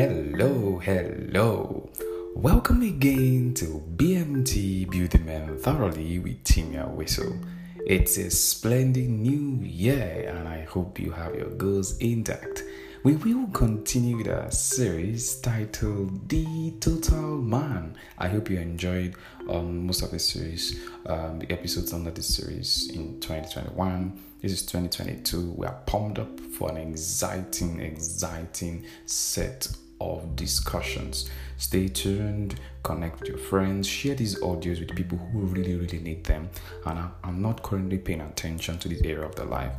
Hello, hello. Welcome again to BMT Building Men Thoroughly with Timi Awesu. It's a splendid new year, and I hope you have your goals intact. We will continue the series titled The Total Man. I hope you enjoyed um, most of the series, um, the episodes under this series in 2021. This is 2022. We are pumped up for an exciting, exciting set of discussions. Stay tuned, connect with your friends, share these audios with people who really, really need them and are, are not currently paying attention to this area of their life.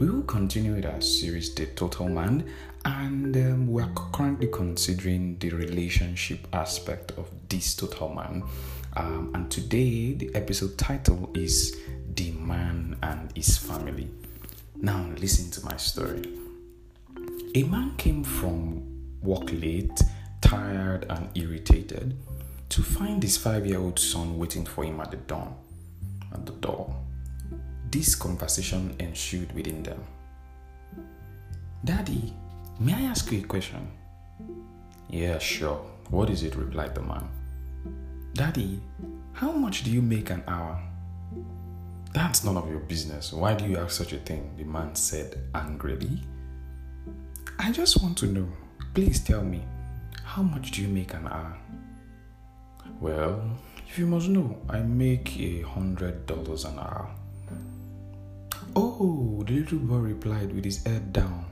We will continue with our series, The Total Man, and um, we are currently considering the relationship aspect of this total man. Um, and today, the episode title is The Man and His Family. Now, listen to my story. A man came from work late, tired, and irritated to find his five year old son waiting for him at the door. At the door. This conversation ensued within them. Daddy, may I ask you a question? Yeah, sure. What is it? replied the man. Daddy, how much do you make an hour? That's none of your business. Why do you ask such a thing? The man said angrily. I just want to know. Please tell me, how much do you make an hour? Well, if you must know, I make a hundred dollars an hour. Oh, the little boy replied with his head down.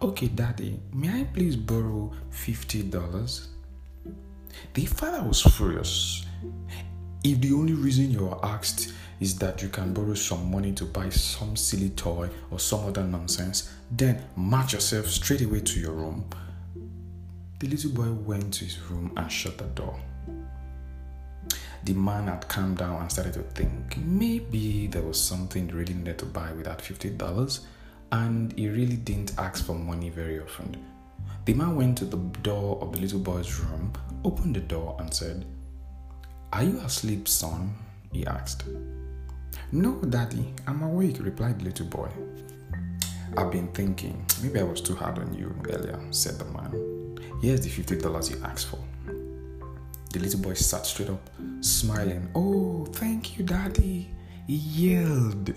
Okay, daddy, may I please borrow fifty dollars? The father was furious. If the only reason you are asked is that you can borrow some money to buy some silly toy or some other nonsense, then march yourself straight away to your room. The little boy went to his room and shut the door. The man had calmed down and started to think maybe there was something he really needed to buy with that $50 and he really didn't ask for money very often. The man went to the door of the little boy's room, opened the door, and said, Are you asleep, son? he asked. No, daddy, I'm awake, replied the little boy. I've been thinking, maybe I was too hard on you earlier, said the man. Here's the $50 you asked for. The little boy sat straight up, smiling. Oh, thank you, daddy, he yelled.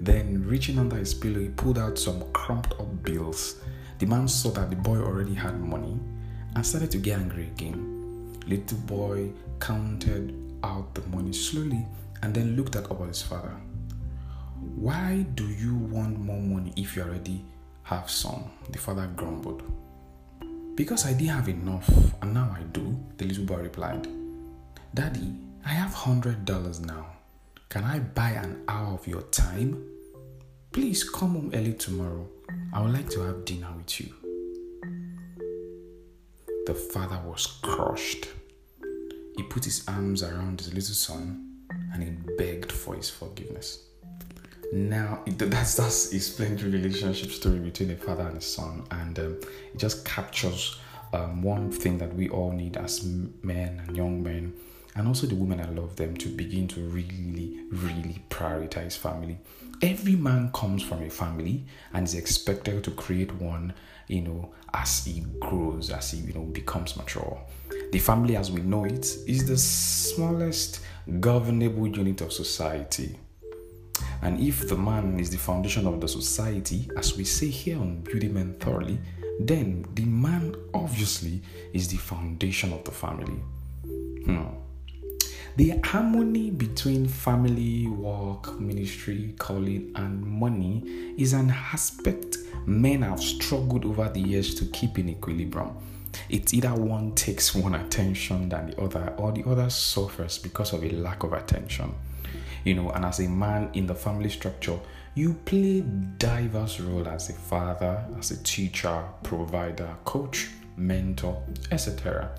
Then, reaching under his pillow, he pulled out some crumped up bills. The man saw that the boy already had money and started to get angry again. Little boy counted out the money slowly and then looked at at his father. Why do you want more money if you already have some? The father grumbled. Because I didn't have enough and now I do, the little boy replied. Daddy, I have hundred dollars now. Can I buy an hour of your time? Please come home early tomorrow. I would like to have dinner with you. The father was crushed. He put his arms around his little son and he begged for his forgiveness. Now, that's that's a splendid relationship story between a father and a son, and um, it just captures um, one thing that we all need as men and young men, and also the women that love them to begin to really, really prioritize family. Every man comes from a family and is expected to create one, you know, as he grows, as he you know becomes mature. The family, as we know it, is the smallest governable unit of society. And if the man is the foundation of the society, as we say here on Building Men Thoroughly, then the man obviously is the foundation of the family. Hmm. The harmony between family, work, ministry, calling, and money is an aspect men have struggled over the years to keep in equilibrium. It's either one takes one attention than the other, or the other suffers because of a lack of attention you know and as a man in the family structure you play diverse role as a father as a teacher provider coach mentor etc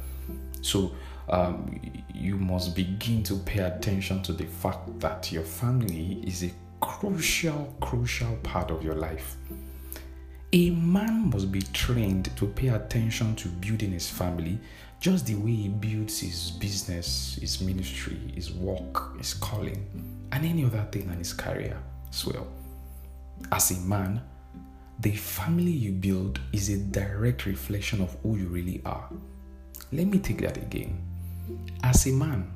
so um, you must begin to pay attention to the fact that your family is a crucial crucial part of your life a man must be trained to pay attention to building his family just the way he builds his business, his ministry, his work, his calling, and any other thing in his career as well. As a man, the family you build is a direct reflection of who you really are. Let me take that again. As a man,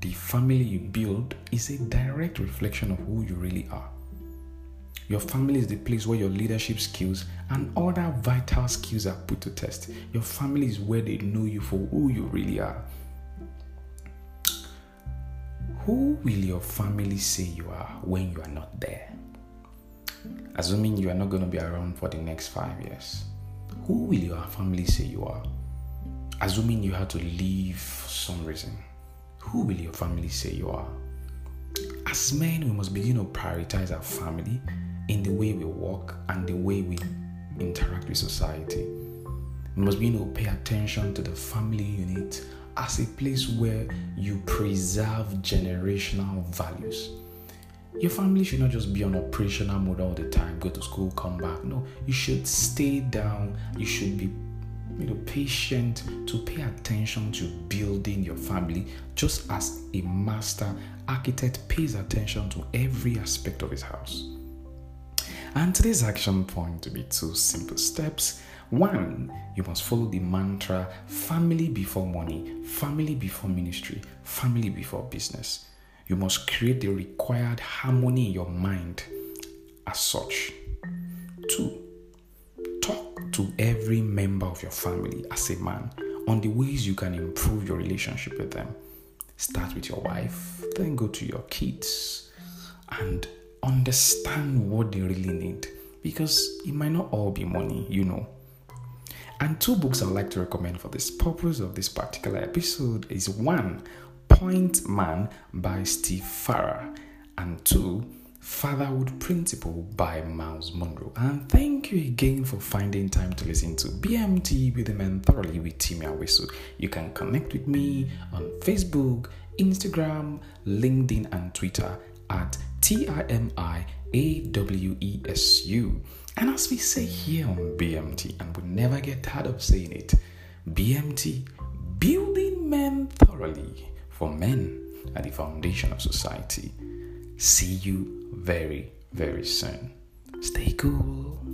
the family you build is a direct reflection of who you really are. Your family is the place where your leadership skills and other vital skills are put to test. Your family is where they know you for who you really are. Who will your family say you are when you are not there? Assuming you are not going to be around for the next five years, who will your family say you are? Assuming you had to leave for some reason, who will your family say you are? As men, we must begin to prioritize our family in the way we walk and the way we interact with society. We must begin to pay attention to the family unit as a place where you preserve generational values. Your family should not just be on operational mode all the time, go to school, come back. No, you should stay down. You should be you know, patient to pay attention to building your family, just as a master architect pays attention to every aspect of his house. And today's action point to be two simple steps. One, you must follow the mantra family before money, family before ministry, family before business. You must create the required harmony in your mind as such. Two, to every member of your family as a man on the ways you can improve your relationship with them. Start with your wife, then go to your kids, and understand what they really need because it might not all be money, you know. And two books I'd like to recommend for this purpose of this particular episode is one, Point Man by Steve Farrar, and two, Fatherhood Principle by Myles Munroe. And thank you again for finding time to listen to BMT with the men thoroughly with Timi Awesu. You can connect with me on Facebook, Instagram, LinkedIn, and Twitter at T I M I A W E S U. And as we say here on BMT, and we never get tired of saying it, BMT, building men thoroughly for men at the foundation of society. See you very, very soon. Stay cool.